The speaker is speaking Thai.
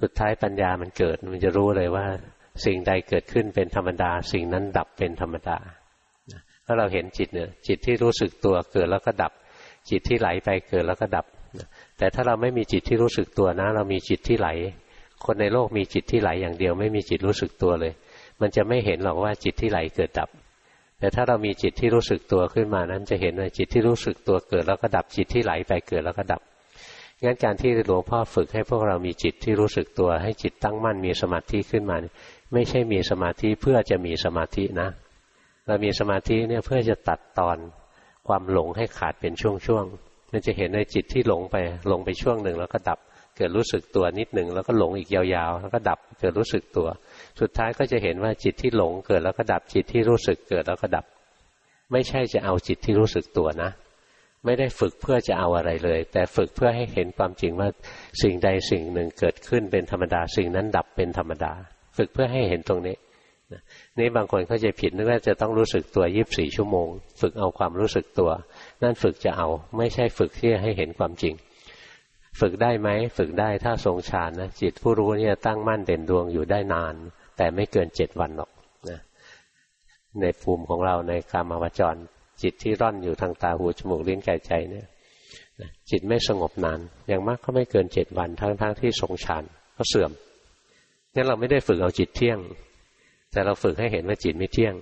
สุดท้ายปัญญามันเกิดมันจะรู้เลยว่า สิ่งใดเกิดขึ้นเป็นธรรมดา สิ่งนั้นดับเป็นธรรมดาถ้าเราเห็นจิตเนี่ย จิตที่รู้สึกตัวเกิดแล้วก็ดับ จิตที่ไหลไปเกิดแล้วก็ดับแต่ถ้าเราไม่มีจิตที่รู้สึกตัวนะ เรามีจิตที่ไหล คนในโลกมีจิตที่ไหลอย่างเดียว ไม่มีจิตรู้สึกตัวเลย มันจะไม่เห็นหรอกว่าจิตที่ไหลเกิดดับ แต่ถ้าเรามีจิตที่รู้สึกตัวขึ้นมานั้นจะเห็นว่าจิตที่รู้สึกตัวเกิดแล้วก็ดับจิตที่ไหลไปเกิดแล้วก็ดับ งั้นการที่หลวงพ่อฝึกให้พวกเรามีจิตที่รู้สึกตัว ให้จิตตั้งมั่นมีสมาธิขึ้นมา ไม่ใช่มีสมาธิเพื่อจะมีสมาธินะ เรามีสมาธิเนี่ยเพื่อจะตัดตอนความหลงให้ขาดเป็นช่วงๆมันจะเห็นในจิตที่หลงไปหลงไปช่วงหนึ่งแล้วก็ดับเกิดรู้สึกตัวนิดหนึ่งแล้วก็หลงอีกยาวๆ แล้วก็ดับเกิดรู้สึกตัว สุดท้ายก็จะเห็นว่าจิตที่หลงเกิดแล้วก็ดับจิตที่รู้สึกเกิดแล้วก็ดับ ไม่ใช่จะเอาจิตที่รู้สึกตัวนะ ไม่ได้ฝึกเพื่อจะเอาอะไรเลย แต่ฝึกเพื่อให้เห็นความจริงว่าสิ่งใดสิ่งหนึ่งเกิดขึ้นเป็นธรรมดา สิ่งนั้นดับเป็นธรรมดา ฝึกเพื่อให้เห็นตรงนี้นี่บางคนเข้าใจผิดนึกว่าจะต้องรู้สึกตัวยีิบสี่ชั่วโมง ฝึกเอาความรู้สึกตัว นั่นฝึกจะเอา ไม่ใช่ฝึกที่ให้เห็นความจริง ฝึกได้ไหมฝึกได้ถ้าทรงฌานนะจิตผู้รู้เนี่ยตั้งมั่นเด่นดวงอยู่ได้นาน แต่ไม่เกินเจ็ดวันหรอกนะในภูมิของเราในกามาวจร จิตที่ร่อนอยู่ทางตาหูจมูกลิ้นกายใจเนี่ยจิตไม่สงบนาน อย่างมากก็ไม่เกินเจ็ดวันทั้งๆทที่ทรงฌานก็เสื่อมงั้นเราไม่ได้ฝึกเอาจิตเที่ยง แต่เราฝึกให้เห็นว่าจิตไม่เที่ยง